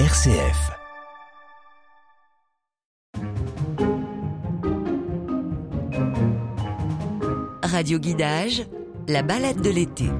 RCF. Radio Guidage, la balade de l'été.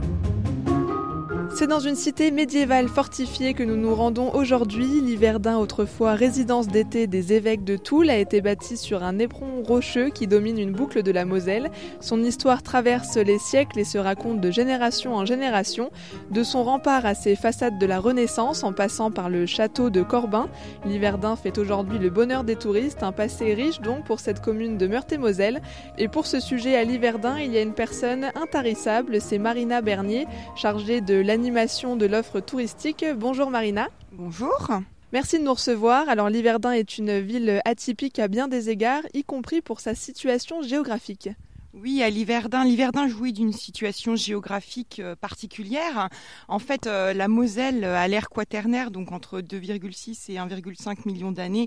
C'est dans une cité médiévale fortifiée que nous nous rendons aujourd'hui. L'Hiverdin, autrefois résidence d'été des évêques de Toul, a été bâti sur un éperon rocheux qui domine une boucle de la Moselle. Son histoire traverse les siècles et se raconte de génération en génération. De son rempart à ses façades de la Renaissance, en passant par le château de Corbin, l'Hiverdin fait aujourd'hui le bonheur des touristes, un passé riche donc pour cette commune de Meurthe-et-Moselle. Et pour ce sujet à l'Hiverdin, il y a une personne intarissable, c'est Marina Bernier, chargée de l'animation de l'offre touristique. Bonjour Marina. Bonjour. Merci de nous recevoir. Alors l'Hiverdin est une ville atypique à bien des égards, y compris pour sa situation géographique. Oui, à l'Hiverdin. L'Hiverdin jouit d'une situation géographique euh, particulière. En fait, euh, la Moselle, euh, à l'ère quaternaire, donc entre 2,6 et 1,5 millions d'années,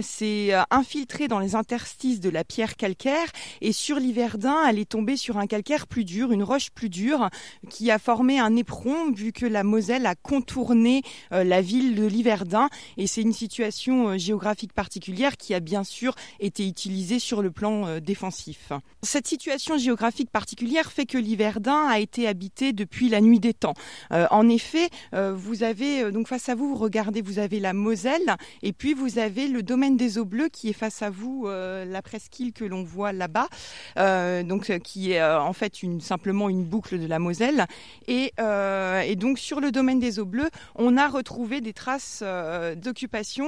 s'est infiltrée dans les interstices de la pierre calcaire. Et sur l'Hiverdin, elle est tombée sur un calcaire plus dur, une roche plus dure, qui a formé un éperon, vu que la Moselle a contourné la ville de l'Hiverdin. Et c'est une situation géographique particulière qui a bien sûr été utilisée sur le plan défensif. Cette situation géographique particulière fait que l'Hiverdin a été habité depuis la nuit des temps. Euh, en effet, euh, vous avez euh, donc face à vous, vous regardez, vous avez la Moselle et puis vous avez le domaine des eaux bleues qui est face à vous, la presqu'île que l'on voit là-bas, donc qui est en fait une, simplement une boucle de la Moselle. Et, et, donc sur le domaine des eaux bleues, on a retrouvé des traces d'occupation.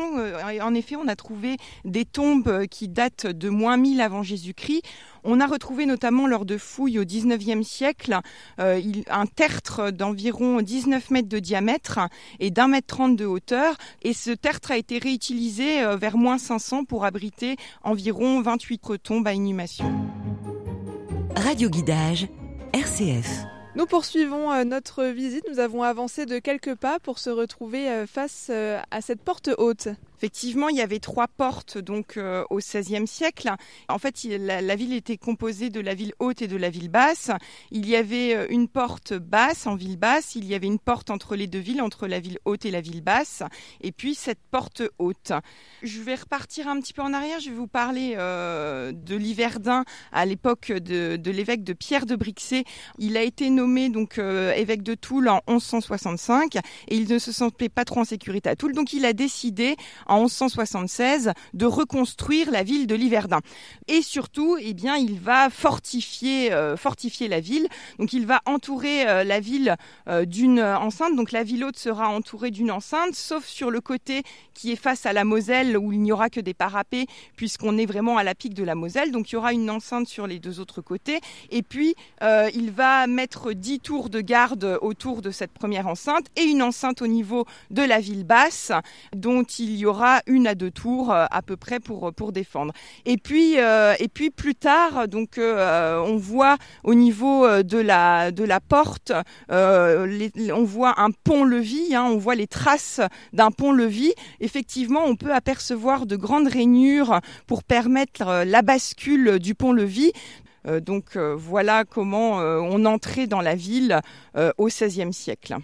en effet, on a trouvé des tombes qui datent de moins 1000 avant Jésus-Christ. On a retrouvé notamment lors de fouilles au 19e siècle euh, un tertre d'environ 19 mètres de diamètre et d'un mètre 30 de hauteur. Et ce tertre a été réutilisé euh, vers moins 500 pour abriter environ 28 tombes à inhumation. Radio Guidage, RCF. Nous poursuivons euh, notre visite. Nous avons avancé de quelques pas pour se retrouver face à cette porte haute. Effectivement, il y avait trois portes donc euh, au XVIe siècle. En fait, la, ville était composée de la ville haute et de la ville basse. Il y avait euh, une porte basse en ville basse. Il y avait une porte entre les deux villes, entre la ville haute et la ville basse. Et puis cette porte haute. Je vais repartir un petit peu en arrière. Je vais vous parler euh, de l'Hiverdin à l'époque de, l'évêque de Pierre de Brixé. Il a été nommé donc évêque de Toul en 1165 et il ne se sentait pas trop en sécurité à Toul. Donc il a décidé 1176 de reconstruire la ville de Liverdun. Et surtout, eh bien, il va fortifier, euh, fortifier la ville. Donc, il va entourer euh, la ville euh, d'une enceinte. Donc, la ville haute sera entourée d'une enceinte, sauf sur le côté qui est face à la Moselle où il n'y aura que des parapets puisqu'on est vraiment à la pique de la Moselle. Donc, il y aura une enceinte sur les deux autres côtés. Et puis, il va mettre dix tours de garde autour de cette première enceinte et une enceinte au niveau de la ville basse dont il y aura une à deux tours euh, à peu près pour pour défendre. Et puis euh, et puis plus tard, donc euh, on voit au niveau de la de la porte, on voit un pont-levis, hein, on voit les traces d'un pont-levis. Effectivement, on peut apercevoir de grandes rainures pour permettre la bascule du pont-levis. donc voilà comment on entrait dans la ville au XVIe siècle.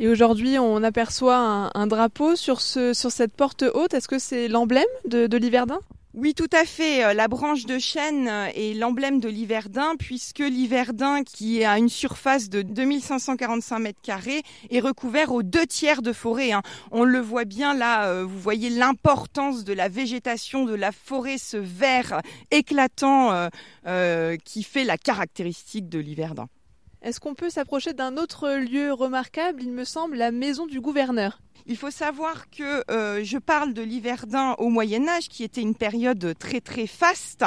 Et aujourd'hui, on aperçoit un, drapeau sur, ce, sur cette porte haute. Est-ce que c'est l'emblème de, de oui, tout à fait. Euh, la branche de chêne euh, est l'emblème de l'Hiverdin, puisque l'Hiverdin, qui a une surface de 2545 mètres carrés, est recouvert aux deux tiers de forêt. Hein. On le voit bien là, euh, vous voyez l'importance de la végétation, de la forêt, ce vert éclatant qui fait la caractéristique de l'Hiverdin. Est-ce qu'on peut s'approcher d'un autre lieu remarquable, il me semble, la maison du gouverneur il faut savoir que euh, je parle de l'Hiverdin au Moyen Âge, qui était une période très très faste.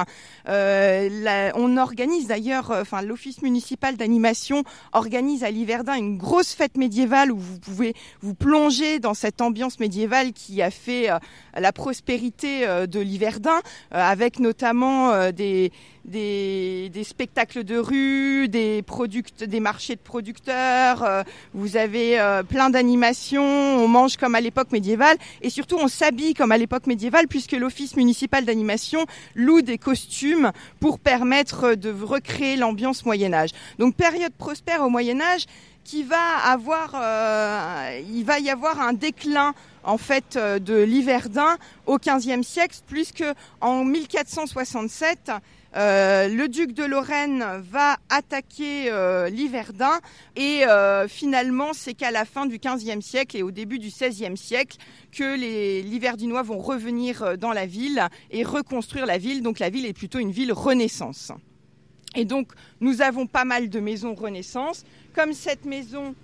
Euh, on organise d'ailleurs, euh, enfin l'office municipal d'animation organise à l'Hiverdin une grosse fête médiévale où vous pouvez vous plonger dans cette ambiance médiévale qui a fait la prospérité de l'Hiverdin, avec notamment des, des, spectacles de rue, des, des marchés de producteurs. vous avez plein d'animations. Comme à l'époque médiévale et surtout on s'habille comme à l'époque médiévale puisque l'office municipal d'animation loue des costumes pour permettre de recréer l'ambiance Moyen Âge. Donc période prospère au Moyen Âge qui va avoir, il va y avoir un déclin en fait de l'Hiverdin au XVe siècle, puisque en 1467 euh, le duc de Lorraine va attaquer euh, et euh, finalement c'est qu'à la fin du XVe siècle et au début du XVIe siècle que les Liverdinois vont revenir dans la ville et reconstruire la ville. Donc la ville est plutôt une ville renaissance. Et donc nous avons pas mal de maisons renaissance, comme cette maison,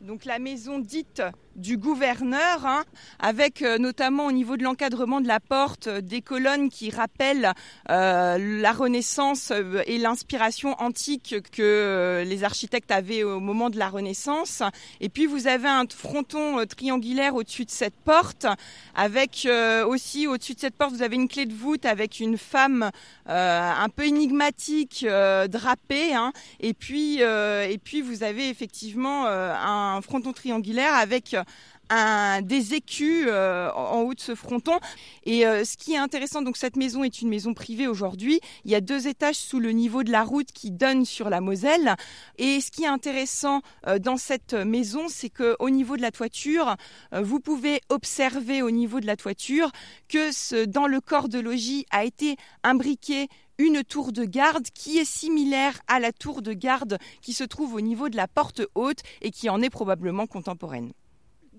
donc la maison dite du gouverneur, hein, avec euh, notamment au niveau de l'encadrement de la porte euh, des colonnes qui rappellent euh, la Renaissance et l'inspiration antique que les architectes avaient au moment de la Renaissance. Et puis vous avez un fronton triangulaire au-dessus de cette porte, avec aussi au-dessus de cette porte vous avez une clé de voûte avec une femme un peu énigmatique drapée, hein, et puis et puis vous avez effectivement un fronton triangulaire avec un, des écus euh, en haut de ce fronton. Et euh, ce qui est intéressant, donc cette maison est une maison privée aujourd'hui. Il y a deux étages sous le niveau de la route qui donnent sur la Moselle. Et ce qui est intéressant euh, dans cette maison, c'est que au niveau de la toiture, vous pouvez observer au niveau de la toiture que dans le corps de logis a été imbriqué une tour de garde qui est similaire à la tour de garde qui se trouve au niveau de la porte haute et qui en est probablement contemporaine.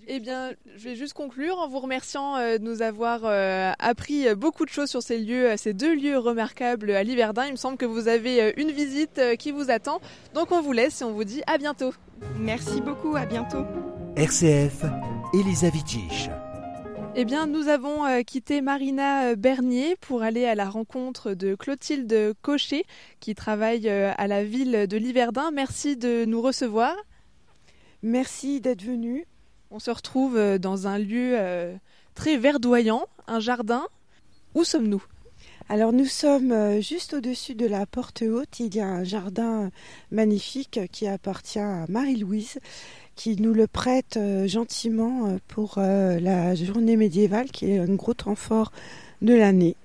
Eh bien, je vais juste conclure en vous remerciant euh, de nous avoir euh, appris euh, beaucoup de choses sur ces lieux, ces deux lieux remarquables à Liverdun. Il me semble que vous avez une visite qui vous attend. Donc on vous laisse et on vous dit à bientôt. Merci beaucoup, à bientôt. RCF, Elisa Vitich. Eh bien, nous avons quitté Marina Bernier pour aller à la rencontre de Clotilde Cochet, qui travaille à la ville de Liverdun. Merci de nous recevoir. Merci d'être venu. On se retrouve euh, dans un lieu euh, très verdoyant, un jardin. Où sommes-nous? Alors nous sommes euh, juste au-dessus de la porte haute. Il y a un jardin magnifique qui appartient à Marie-Louise, qui nous le prête gentiment pour la journée médiévale, qui est un gros temps de l'année.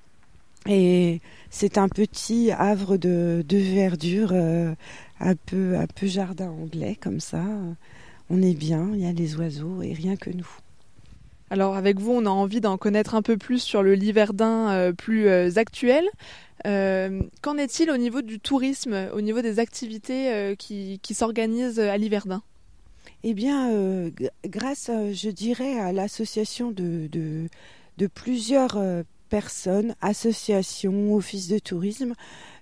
Et c'est un petit havre de, verdure, un un peu jardin anglais comme ça on est bien, il y a les oiseaux et rien que nous. Alors avec vous, on a envie d'en connaître un peu plus sur le Liverdin euh, plus euh, actuel. Euh, qu'en est-il au niveau du tourisme, au niveau des activités qui, s'organisent à Liverdin Eh bien, grâce, je dirais, à l'association de, de, plusieurs personnes, associations, offices de tourisme,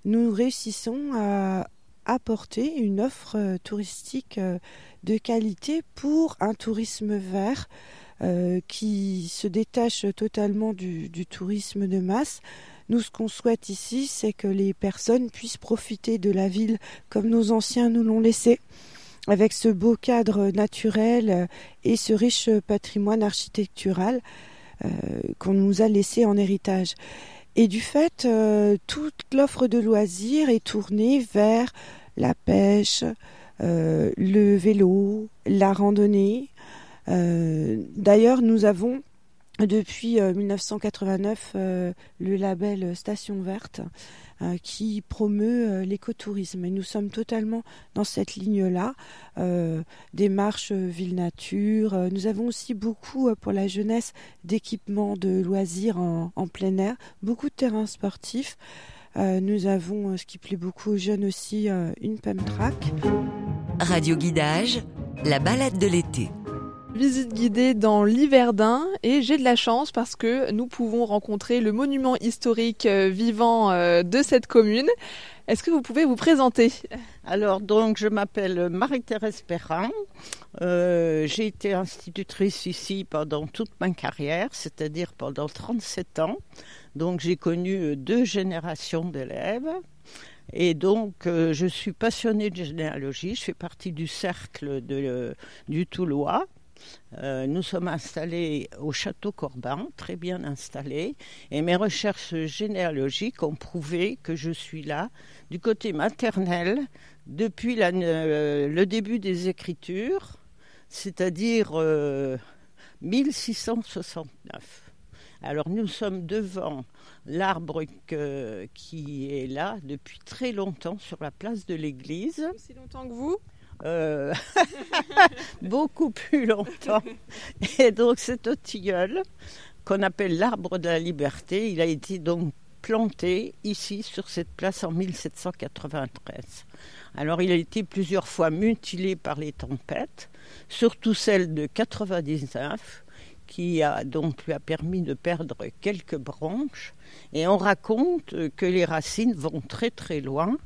nous réussissons à apporter une offre touristique de qualité pour un tourisme vert euh, qui se détache totalement du, tourisme de masse. Nous, ce qu'on souhaite ici, c'est que les personnes puissent profiter de la ville comme nos anciens nous l'ont laissé, avec ce beau cadre naturel et ce riche patrimoine architectural euh, qu'on nous a laissé en héritage. Et du fait, euh, toute l'offre de loisirs est tournée vers la pêche, euh, le vélo, la randonnée. Euh, d'ailleurs, nous avons depuis 1989 euh, le label Station Verte qui promeut l'écotourisme. Et nous sommes totalement dans cette ligne-là. des marches ville nature. nous avons aussi beaucoup pour la jeunesse d'équipements de loisirs en, en, plein air, beaucoup de terrains sportifs. nous avons, ce qui plaît beaucoup aux jeunes aussi, une pump track. Radio Guidage, la balade de l'été. Visite guidée dans l'Hiverdin et j'ai de la chance parce que nous pouvons rencontrer le monument historique euh, vivant euh, de cette commune. Est-ce que vous pouvez vous présenter? Alors donc je m'appelle Marie-Thérèse Perrin. Euh, j'ai été institutrice ici pendant toute ma carrière, c'est-à-dire pendant 37 ans. Donc j'ai connu deux générations d'élèves. Et donc, je suis passionnée de généalogie. Je fais partie du cercle du Toulois. Euh, nous sommes installés au château Corbin, très bien installés, et mes recherches généalogiques ont prouvé que je suis là du côté maternel depuis euh, le début des écritures, c'est-à-dire 1669. Alors nous sommes devant l'arbre qui est là depuis très longtemps sur la place de l'église. Aussi longtemps que vous? Euh, beaucoup plus longtemps. Et donc cet tilleul, qu'on appelle l'arbre de la liberté, il a été donc planté ici sur cette place en 1793. Alors il a été plusieurs fois mutilé par les tempêtes, surtout celle de 99 qui a donc lui a permis de perdre quelques branches. Et on raconte que les racines vont très très loin,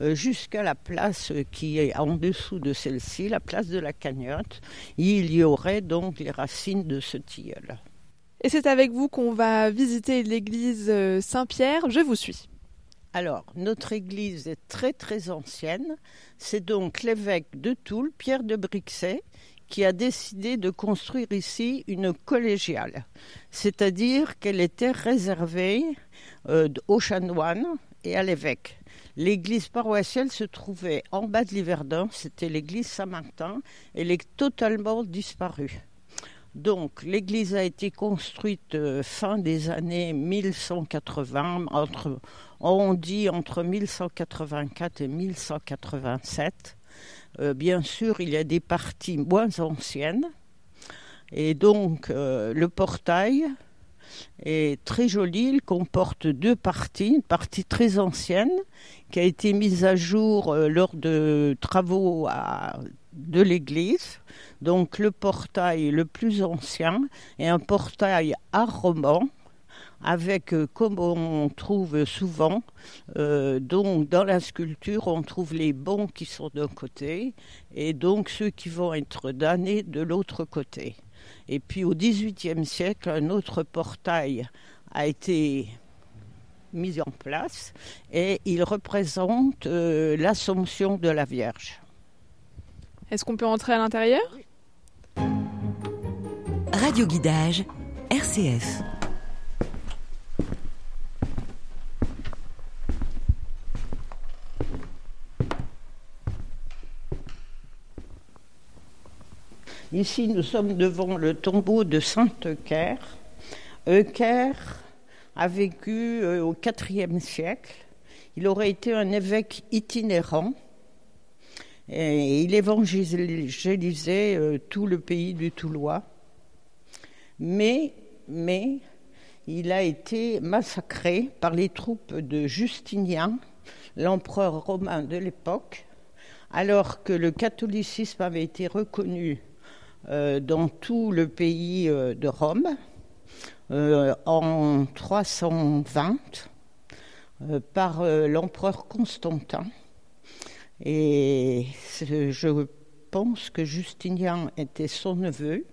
euh, jusqu'à la place qui est en dessous de celle-ci, la place de la cagnotte. Il y aurait donc les racines de ce tilleul. Et c'est avec vous qu'on va visiter l'église euh, Saint-Pierre. Je vous suis. Alors, notre église est très très ancienne. C'est donc l'évêque de Toul, Pierre de Brixet, qui a décidé de construire ici une collégiale, c'est-à-dire qu'elle était réservée euh, aux chanoines et à l'évêque. L'église paroissiale se trouvait en bas de l'Yverdun, c'était l'église Saint-Martin, elle est totalement disparue. Donc l'église a été construite euh, fin des années 1180, entre, on dit entre 1184 et 1187. Euh, bien sûr, il y a des parties moins anciennes. Et donc, euh, le portail est très joli. Il comporte deux parties. Une partie très ancienne qui a été mise à jour euh, lors de travaux de l'église. Donc, le portail le plus ancien et un portail à roman avec, euh, comme on trouve souvent, euh, donc dans la sculpture, on trouve les bons qui sont d'un côté et donc ceux qui vont être damnés de l'autre côté. Et puis au XVIIIe siècle, un autre portail a été mis en place et il représente euh, l'Assomption de la Vierge. Est-ce qu'on peut entrer à l'intérieur? Radio Guidage, RCF. Ici, nous sommes devant le tombeau de Saint-Eucaire. Eucaire a vécu euh, au IVe siècle. Il aurait été un évêque itinérant et il évangélisait euh, tout le pays du Toulois. Mais, il a été massacré par les troupes de Justinien, l'empereur romain de l'époque, alors que le catholicisme avait été reconnu dans tout le pays euh, de Rome euh, en 320 par l'empereur Constantin. Et je pense que Justinien était son neveu.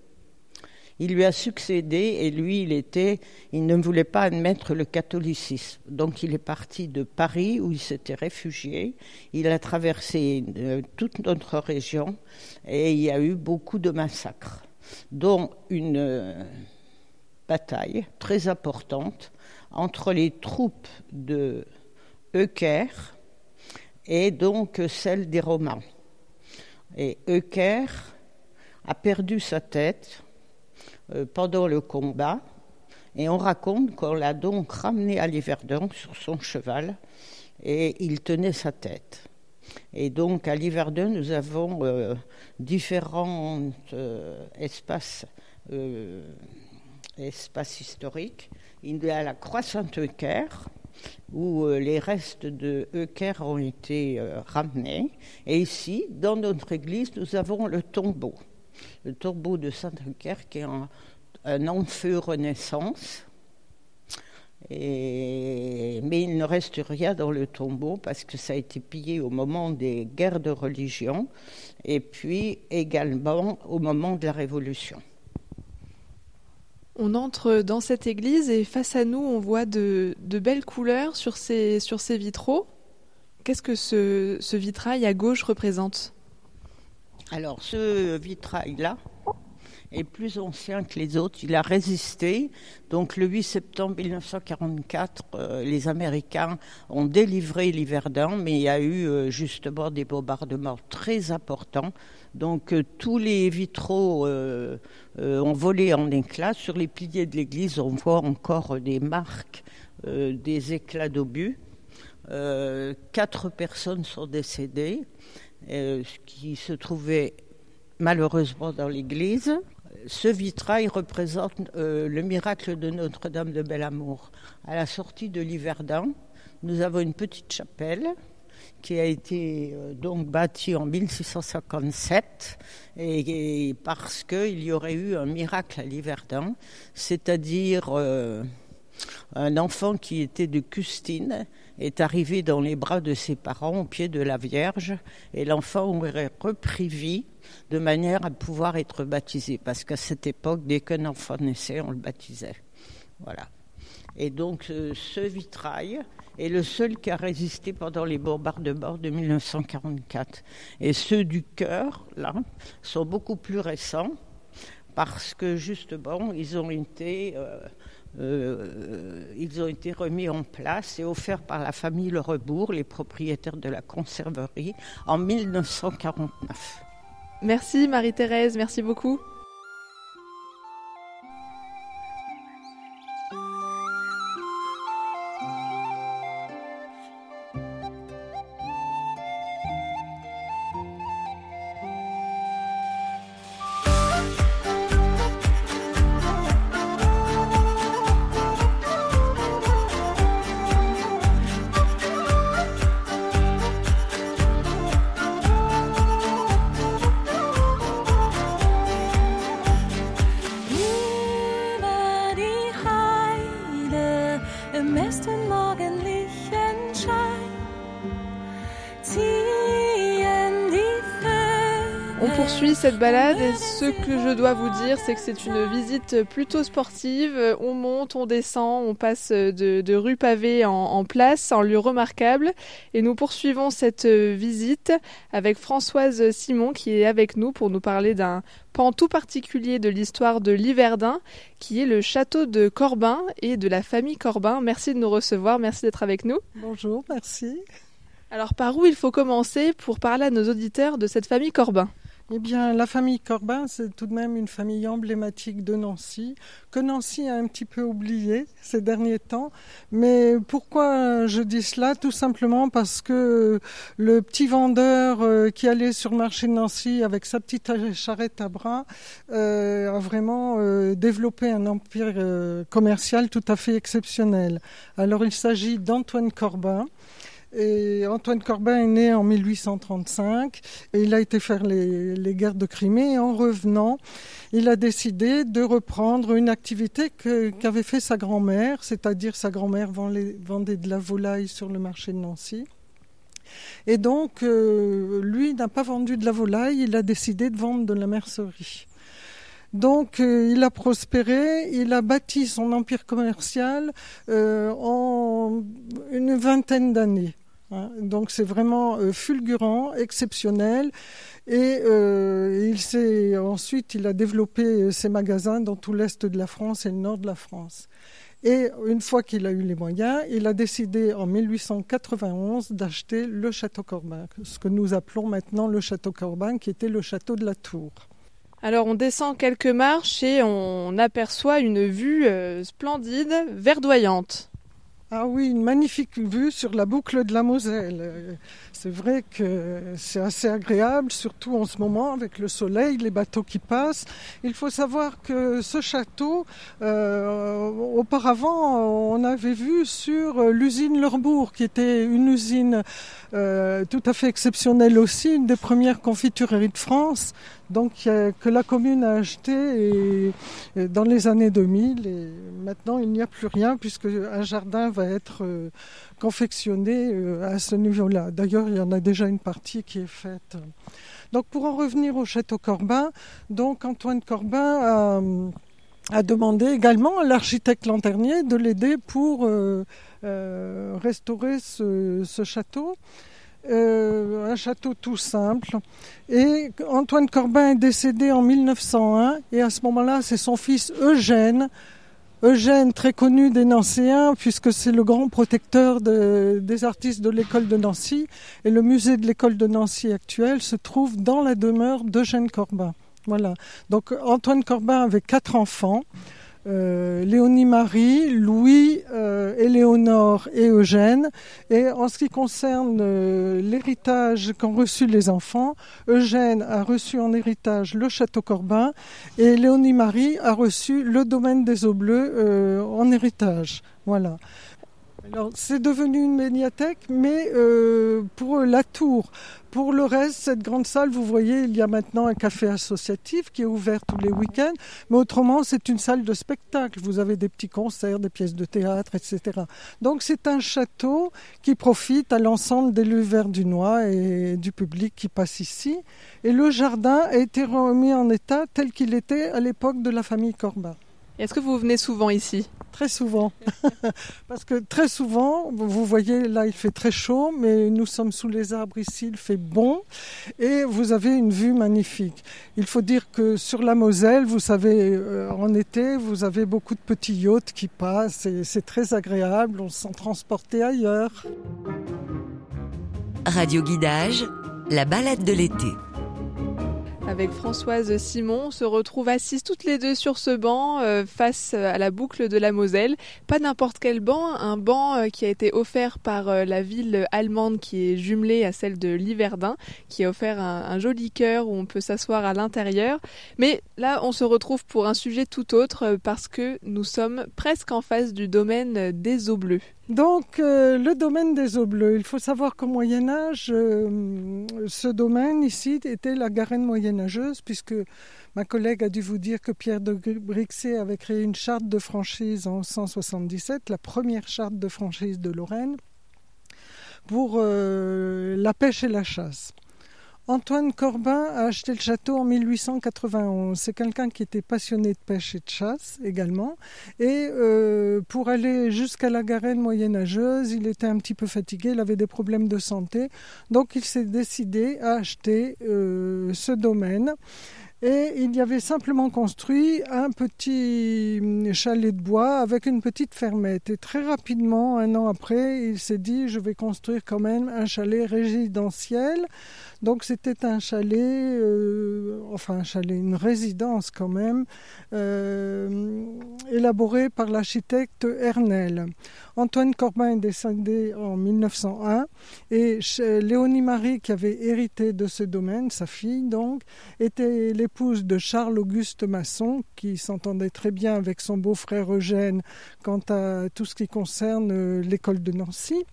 Il lui a succédé et lui, il était, il ne voulait pas admettre le catholicisme. Donc il est parti de Paris où il s'était réfugié. Il a traversé euh, toute notre région et il y a eu beaucoup de massacres, dont une euh, bataille très importante entre les troupes de Euker et donc celle des Romains. Et Euker a perdu sa tête pendant le combat. Et on raconte qu'on l'a donc ramené à Liverdun sur son cheval et il tenait sa tête. Et donc à Liverdun, nous avons euh, différents euh, espaces, espaces historiques. Il y a la Croix Saint-Eucaire, où les restes de Eucaire ont été ramenés. Et ici, dans notre église, nous avons le tombeau le tombeau de Saint-Eucaire, qui est un, un feu Renaissance. Mais il ne reste rien dans le tombeau parce que ça a été pillé au moment des guerres de religion et puis également au moment de la Révolution. On entre dans cette église et face à nous, on voit de, belles couleurs sur ces, vitraux. Qu'est-ce que ce vitrail à gauche représente? Alors, ce vitrail-là est plus ancien que les autres. Il a résisté. Donc, le 8 septembre 1944, euh, les Américains ont délivré l'Hiverdun, mais il y a eu euh, justement des bombardements très importants. Donc, euh, tous les vitraux ont volé en éclats. Sur les piliers de l'église, on voit encore des marques des éclats d'obus. quatre personnes sont décédées euh, qui se trouvait malheureusement dans l'église. Ce vitrail représente euh, le miracle de Notre-Dame de Bel-Amour. À la sortie de l'Yverdun, nous avons une petite chapelle qui a été euh, donc bâtie en 1657 et, parce qu'il y aurait eu un miracle à l'Yverdun, c'est-à-dire euh, un enfant qui était de Custine est arrivé dans les bras de ses parents au pied de la Vierge et l'enfant aurait repris vie de manière à pouvoir être baptisé parce qu'à cette époque, dès qu'un enfant naissait, on le baptisait. Voilà. Et donc euh, ce vitrail est le seul qui a résisté pendant les bombardements de 1944. Et ceux du cœur, là, sont beaucoup plus récents parce que justement, ils ont été, euh, euh, ils ont été remis en place et offerts par la famille Le Rebourg, les propriétaires de la conserverie, en 1949. Merci Marie-Thérèse, merci beaucoup. Cette balade et ce que je dois vous dire, c'est que c'est une visite plutôt sportive. On monte, on descend, on passe de, de rue pavée en, en place, en lieu remarquable. Et nous poursuivons cette visite avec Françoise Simon qui est avec nous pour nous parler d'un pan tout particulier de l'histoire de l'Yverdun, qui est le château de Corbin et de la famille Corbin. Merci de nous recevoir, merci d'être avec nous. Bonjour, merci. Alors par où il faut commencer pour parler à nos auditeurs de cette famille Corbin? Eh bien, la famille Corbin, c'est tout de même une famille emblématique de Nancy, que Nancy a un petit peu oubliée ces derniers temps. Mais pourquoi je dis cela? Tout simplement parce que le petit vendeur euh, qui allait sur le marché de Nancy avec sa petite charrette à bras euh, a vraiment euh, développé un empire commercial tout à fait exceptionnel. Alors, il s'agit d'Antoine Corbin. Et Antoine Corbin est né en 1835 et il a été faire les, guerres de Crimée. En revenant, il a décidé de reprendre une activité qu'avait fait sa grand-mère, c'est-à-dire sa grand-mère vendait, vendait de la volaille sur le marché de Nancy. Et donc, euh, lui n'a pas vendu de la volaille, il a décidé de vendre de la mercerie. Donc, euh, il a prospéré, il a bâti son empire commercial euh, en une vingtaine d'années. hein. Donc, c'est vraiment euh, fulgurant, exceptionnel. Et il s'est ensuite, il a développé ses magasins dans tout l'est de la France et le nord de la France. Et une fois qu'il a eu les moyens, il a décidé en 1891 d'acheter le château Corbin, ce que nous appelons maintenant le château Corbin, qui était le château de la Tour. Alors on descend quelques marches et on aperçoit une vue euh, splendide, verdoyante. Ah oui, une magnifique vue sur la boucle de la Moselle. C'est vrai que c'est assez agréable, surtout en ce moment avec le soleil, les bateaux qui passent. Il faut savoir que ce château, euh, auparavant, on avait vu sur euh, l'usine Lerbourg, qui était une usine euh, tout à fait exceptionnelle aussi, une des premières confitureries de France, donc que la commune a acheté et, et dans les années 2000. Et maintenant, il n'y a plus rien puisque un jardin va être euh, confectionné euh, à ce niveau-là. D'ailleurs, il y en a déjà une partie qui est faite. Donc, pour en revenir au château Corbin, donc Antoine Corbin a, a demandé également à l'architecte Lanternier de l'aider pour euh, euh, restaurer ce, château. Euh, un château tout simple. Et Antoine Corbin est décédé en 1901 et à ce moment-là, c'est son fils Eugène, Eugène très connu des Nancéens puisque c'est le grand protecteur de- des artistes de l'école de Nancy et le musée de l'école de Nancy actuel se trouve dans la demeure d'Eugène Corbin. Voilà. Donc Antoine Corbin avait quatre enfants. euh, Léonie Marie, Louis, euh, Éléonore et Eugène. Et en ce qui concerne euh, l'héritage qu'ont reçu les enfants, Eugène a reçu en héritage le château Corbin et Léonie Marie a reçu le domaine des eaux bleues en héritage. Voilà. Alors, c'est devenu une médiathèque, mais euh, pour la tour. Pour le reste, cette grande salle, vous voyez, il y a maintenant un café associatif qui est ouvert tous les week-ends, mais autrement, c'est une salle de spectacle. Vous avez des petits concerts, des pièces de théâtre, etc. Donc, c'est un château qui profite à l'ensemble des lieux verdunois et du public qui passe ici. Et le jardin a été remis en état tel qu'il était à l'époque de la famille Corbin. Est-ce que vous venez souvent ici? Très souvent. Parce que très souvent, vous voyez, là, il fait très chaud, mais nous sommes sous les arbres ici, il fait bon, et vous avez une vue magnifique. Il faut dire que sur la Moselle, vous savez, euh, en été, vous avez beaucoup de petits yachts qui passent, et c'est très agréable, on se sent ailleurs. Radio Guidage, la balade de l'été. Avec Françoise Simon, on se retrouve assises toutes les deux sur ce banc euh, face à la boucle de la Moselle. Pas n'importe quel banc, un banc euh, qui a été offert par euh, la ville allemande qui est jumelée à celle de Liverdun, qui a offert un, un joli cœur où on peut s'asseoir à l'intérieur. Mais là, on se retrouve pour un sujet tout autre parce que nous sommes presque en face du domaine des eaux bleues. Donc, euh, le domaine des eaux bleues. Il faut savoir qu'au Moyen Âge, euh, ce domaine ici était la Garenne moyenâgeuse, puisque ma collègue a dû vous dire que Pierre de Brixet avait créé une charte de franchise en 177, la première charte de franchise de Lorraine, pour euh, la pêche et la chasse. Antoine Corbin a acheté le château en 1891. C'est quelqu'un qui était passionné de pêche et de chasse également. Et euh, pour aller jusqu'à la Garenne moyenâgeuse, il était un petit peu fatigué, il avait des problèmes de santé. Donc il s'est décidé à acheter euh, ce domaine. Et il y avait simplement construit un petit chalet de bois avec une petite fermette. Et très rapidement, un an après, il s'est dit, je vais construire quand même un chalet résidentiel. Donc c'était un chalet, euh, enfin un chalet, une résidence quand même, euh, élaborée par l'architecte Ernel. Antoine Corbin est décédé en 1901 et Léonie Marie, qui avait hérité de ce domaine, sa fille donc, était de Charles-Auguste Masson, qui s'entendait très bien avec son beau-frère Eugène quant à tout ce qui concerne euh, l'école de Nancy.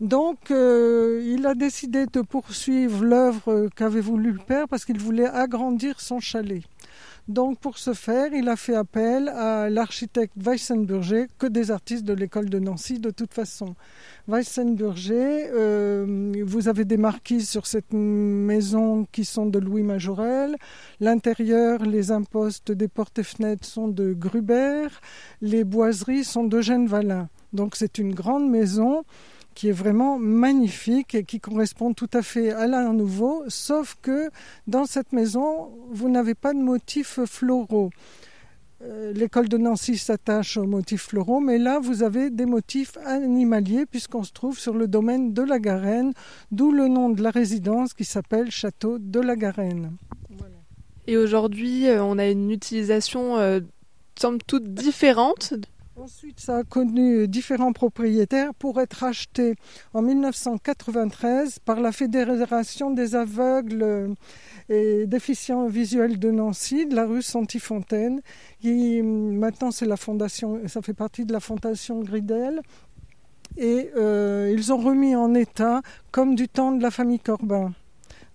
Donc, euh, il a décidé de poursuivre l'œuvre qu'avait voulu le père parce qu'il voulait agrandir son chalet. Donc, pour ce faire, il a fait appel à l'architecte Weissenburger, que des artistes de l'école de Nancy de toute façon. Weissenburger, euh, vous avez des marquises sur cette maison qui sont de Louis Majorel. L'intérieur, les impostes des portes et fenêtres sont de Gruber. Les boiseries sont d'Eugène Vallin. Donc, c'est une grande maison qui est vraiment magnifique et qui correspond tout à fait à l'art nouveau, sauf que dans cette maison, vous n'avez pas de motifs floraux. Euh, L'école de Nancy s'attache aux motifs floraux, mais là, vous avez des motifs animaliers puisqu'on se trouve sur le domaine de la Garenne, d'où le nom de la résidence qui s'appelle Château de la Garenne. Et aujourd'hui, euh, on a une utilisation, euh, somme toute, différente Ensuite, ça a connu différents propriétaires pour être acheté en 1993 par la Fédération des aveugles et déficients visuels de Nancy, de la rue Santifontaine, qui maintenant c'est la fondation, ça fait partie de la fondation Gridel. Et euh, ils ont remis en état comme du temps de la famille Corbin.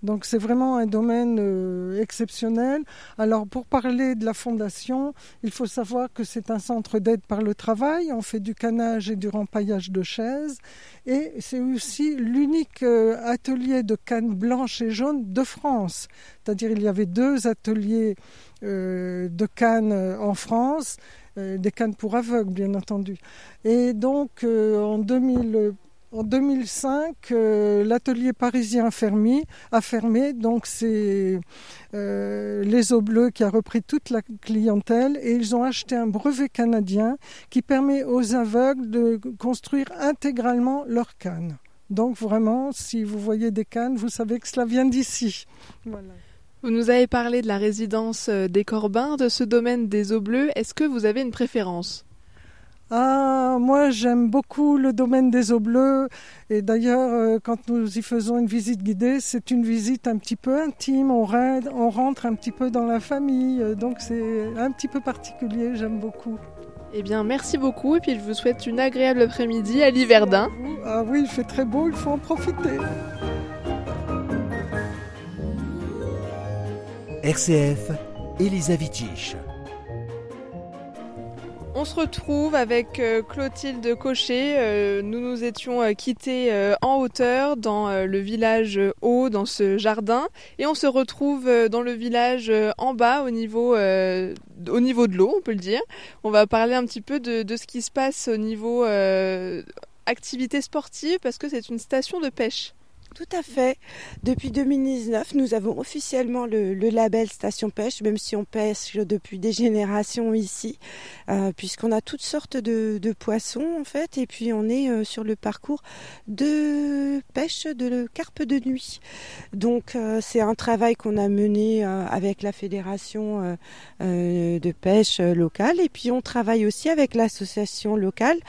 Donc c'est vraiment un domaine euh, exceptionnel. Alors pour parler de la fondation, il faut savoir que c'est un centre d'aide par le travail. On fait du canage et du rempaillage de chaises. Et c'est aussi l'unique euh, atelier de cannes blanches et jaunes de France. C'est-à-dire il y avait deux ateliers euh, de cannes en France. des cannes pour aveugles, bien entendu. Et donc, en 2000, en 2005, euh, l'atelier parisien a fermé, a fermé donc c'est euh, les eaux bleues qui a repris toute la clientèle et ils ont acheté un brevet canadien qui permet aux aveugles de construire intégralement leurs cannes. Donc vraiment, si vous voyez des cannes, vous savez que cela vient d'ici. Vous nous avez parlé de la résidence euh, des Corbins, de ce domaine des eaux bleues. Est-ce que vous avez une préférence? Ah, moi j'aime beaucoup le domaine des eaux bleues et d'ailleurs euh, quand nous y faisons une visite guidée, c'est une visite un petit peu intime, on, raide- on rentre un petit peu dans la famille, euh, donc c'est un petit peu particulier, j'aime beaucoup. Eh bien, merci beaucoup et puis je vous souhaite une agréable après-midi à Liverdun. Ah oui, il fait très beau, il faut en profiter. RCF, Elisa Vitich. On se retrouve avec euh, Clotilde Cochet. Euh, nous nous étions euh, quittés en hauteur dans le village haut, dans ce jardin, et on se retrouve dans le village en bas, au niveau, au niveau de l'eau, on peut le dire. On va parler un petit peu de, de ce qui se passe au niveau euh, activité sportive, parce que c'est une station de pêche. Tout à fait. Depuis 2019, nous avons officiellement le, label Station Pêche, même si on pêche depuis des générations ici, euh, puisqu'on a toutes sortes de, poissons en fait, et puis on est euh, sur le parcours de pêche de carpe de nuit. Donc euh, c'est un travail qu'on a mené avec la fédération de pêche locale, et puis on travaille aussi avec l'association locale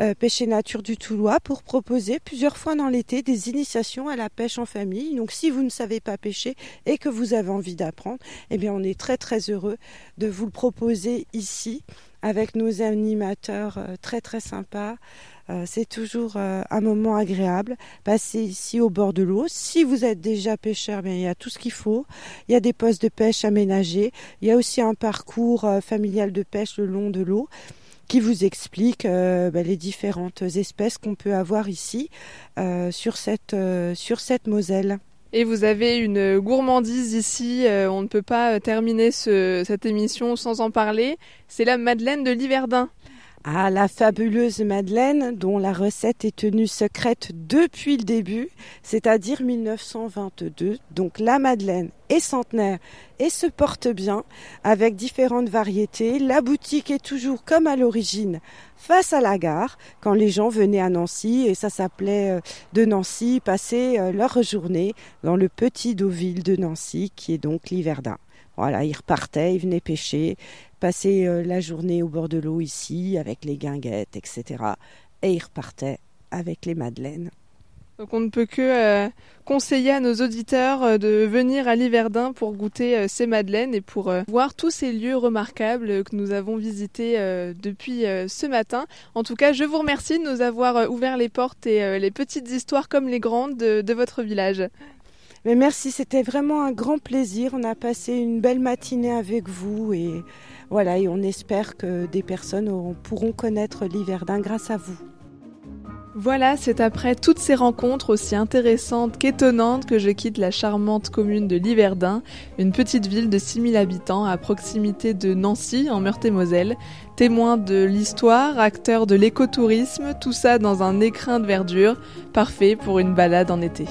euh, Pêche et Nature du Toulois pour proposer plusieurs fois dans l'été des initiations à la pêche en famille. Donc si vous ne savez pas pêcher et que vous avez envie d'apprendre, eh bien on est très très heureux de vous le proposer ici avec nos animateurs euh, très très sympas. Euh, c'est toujours euh, un moment agréable. Passer ici au bord de l'eau. Si vous êtes déjà pêcheur, bien, il y a tout ce qu'il faut. Il y a des postes de pêche aménagés. Il y a aussi un parcours familial de pêche le long de l'eau qui vous explique euh, bah, les différentes espèces qu'on peut avoir ici euh, sur cette euh, sur cette Moselle. Et vous avez une gourmandise ici, on ne peut pas terminer ce- cette émission sans en parler. C'est la Madeleine de Liverdun. Ah, la fabuleuse Madeleine, dont la recette est tenue secrète depuis le début, c'est-à-dire 1922. Donc la Madeleine est centenaire et se porte bien avec différentes variétés. La boutique est toujours comme à l'origine, face à la gare, quand les gens venaient à Nancy, et ça s'appelait euh, de Nancy, passer euh, leur journée dans le petit Deauville de Nancy, qui est donc l'Hiverdin. Voilà, ils repartaient, ils venaient pêcher, passer euh, la journée au bord de l'eau ici, avec les guinguettes, etc. Et ils repartaient avec les madeleines. Donc on ne peut que euh, conseiller à nos auditeurs euh, de venir à Liverdun pour goûter ces madeleines et pour voir tous ces lieux remarquables que nous avons visités depuis ce matin. En tout cas, je vous remercie de nous avoir ouvert les portes et les petites histoires comme les grandes de, de votre village. Merci, c'était vraiment un grand plaisir. On a passé une belle matinée avec vous et voilà, et on espère que des personnes pourront connaître l'Hiverdin grâce à vous. Voilà, c'est après toutes ces rencontres aussi intéressantes qu'étonnantes que je quitte la charmante commune de Liverdun, une petite ville de 6000 habitants à proximité de Nancy, en Meurthe-et-Moselle. Témoin de l'histoire, acteur de l'écotourisme, tout ça dans un écrin de verdure, parfait pour une balade en été.